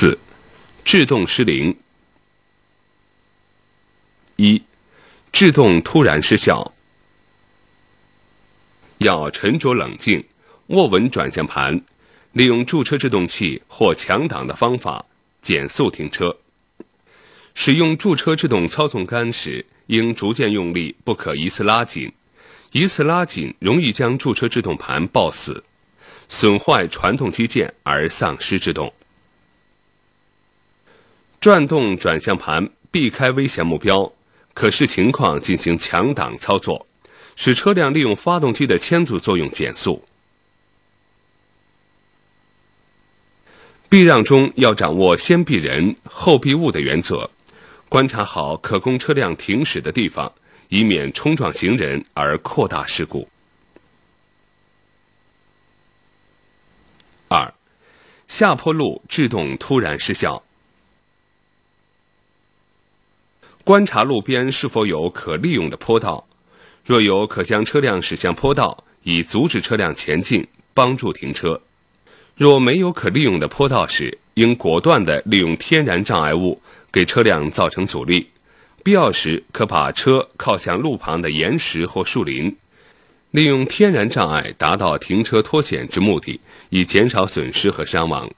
四、制动失灵。一、制动突然失效，要沉着冷静，握稳转向盘，利用驻车制动器或强档的方法减速停车。使用驻车制动操纵杆时，应逐渐用力，不可一次拉紧。一次拉紧，容易将驻车制动盘抱死，损坏传动机件而丧失制动。转动转向盘，避开危险目标，可视情况进行强档操作，使车辆利用发动机的牵阻作用减速。避让中要掌握先避人后避物的原则，观察好可供车辆停驶的地方，以免冲撞行人而扩大事故。二，下坡路制动突然失效。观察路边是否有可利用的坡道，若有，可将车辆驶向坡道，以阻止车辆前进，帮助停车；若没有可利用的坡道时，应果断地利用天然障碍物给车辆造成阻力。必要时，可把车靠向路旁的岩石或树林，利用天然障碍达到停车脱险之目的，以减少损失和伤亡。